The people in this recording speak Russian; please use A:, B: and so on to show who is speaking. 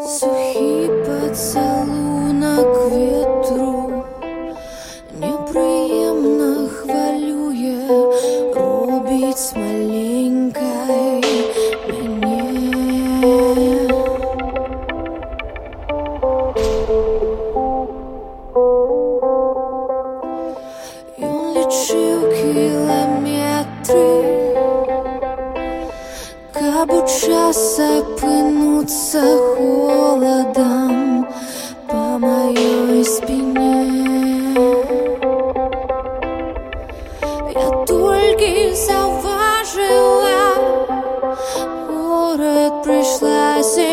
A: Сухий поцілунок обучаться пынуться холодом по моей спине. Я только заважила, город пришла земля.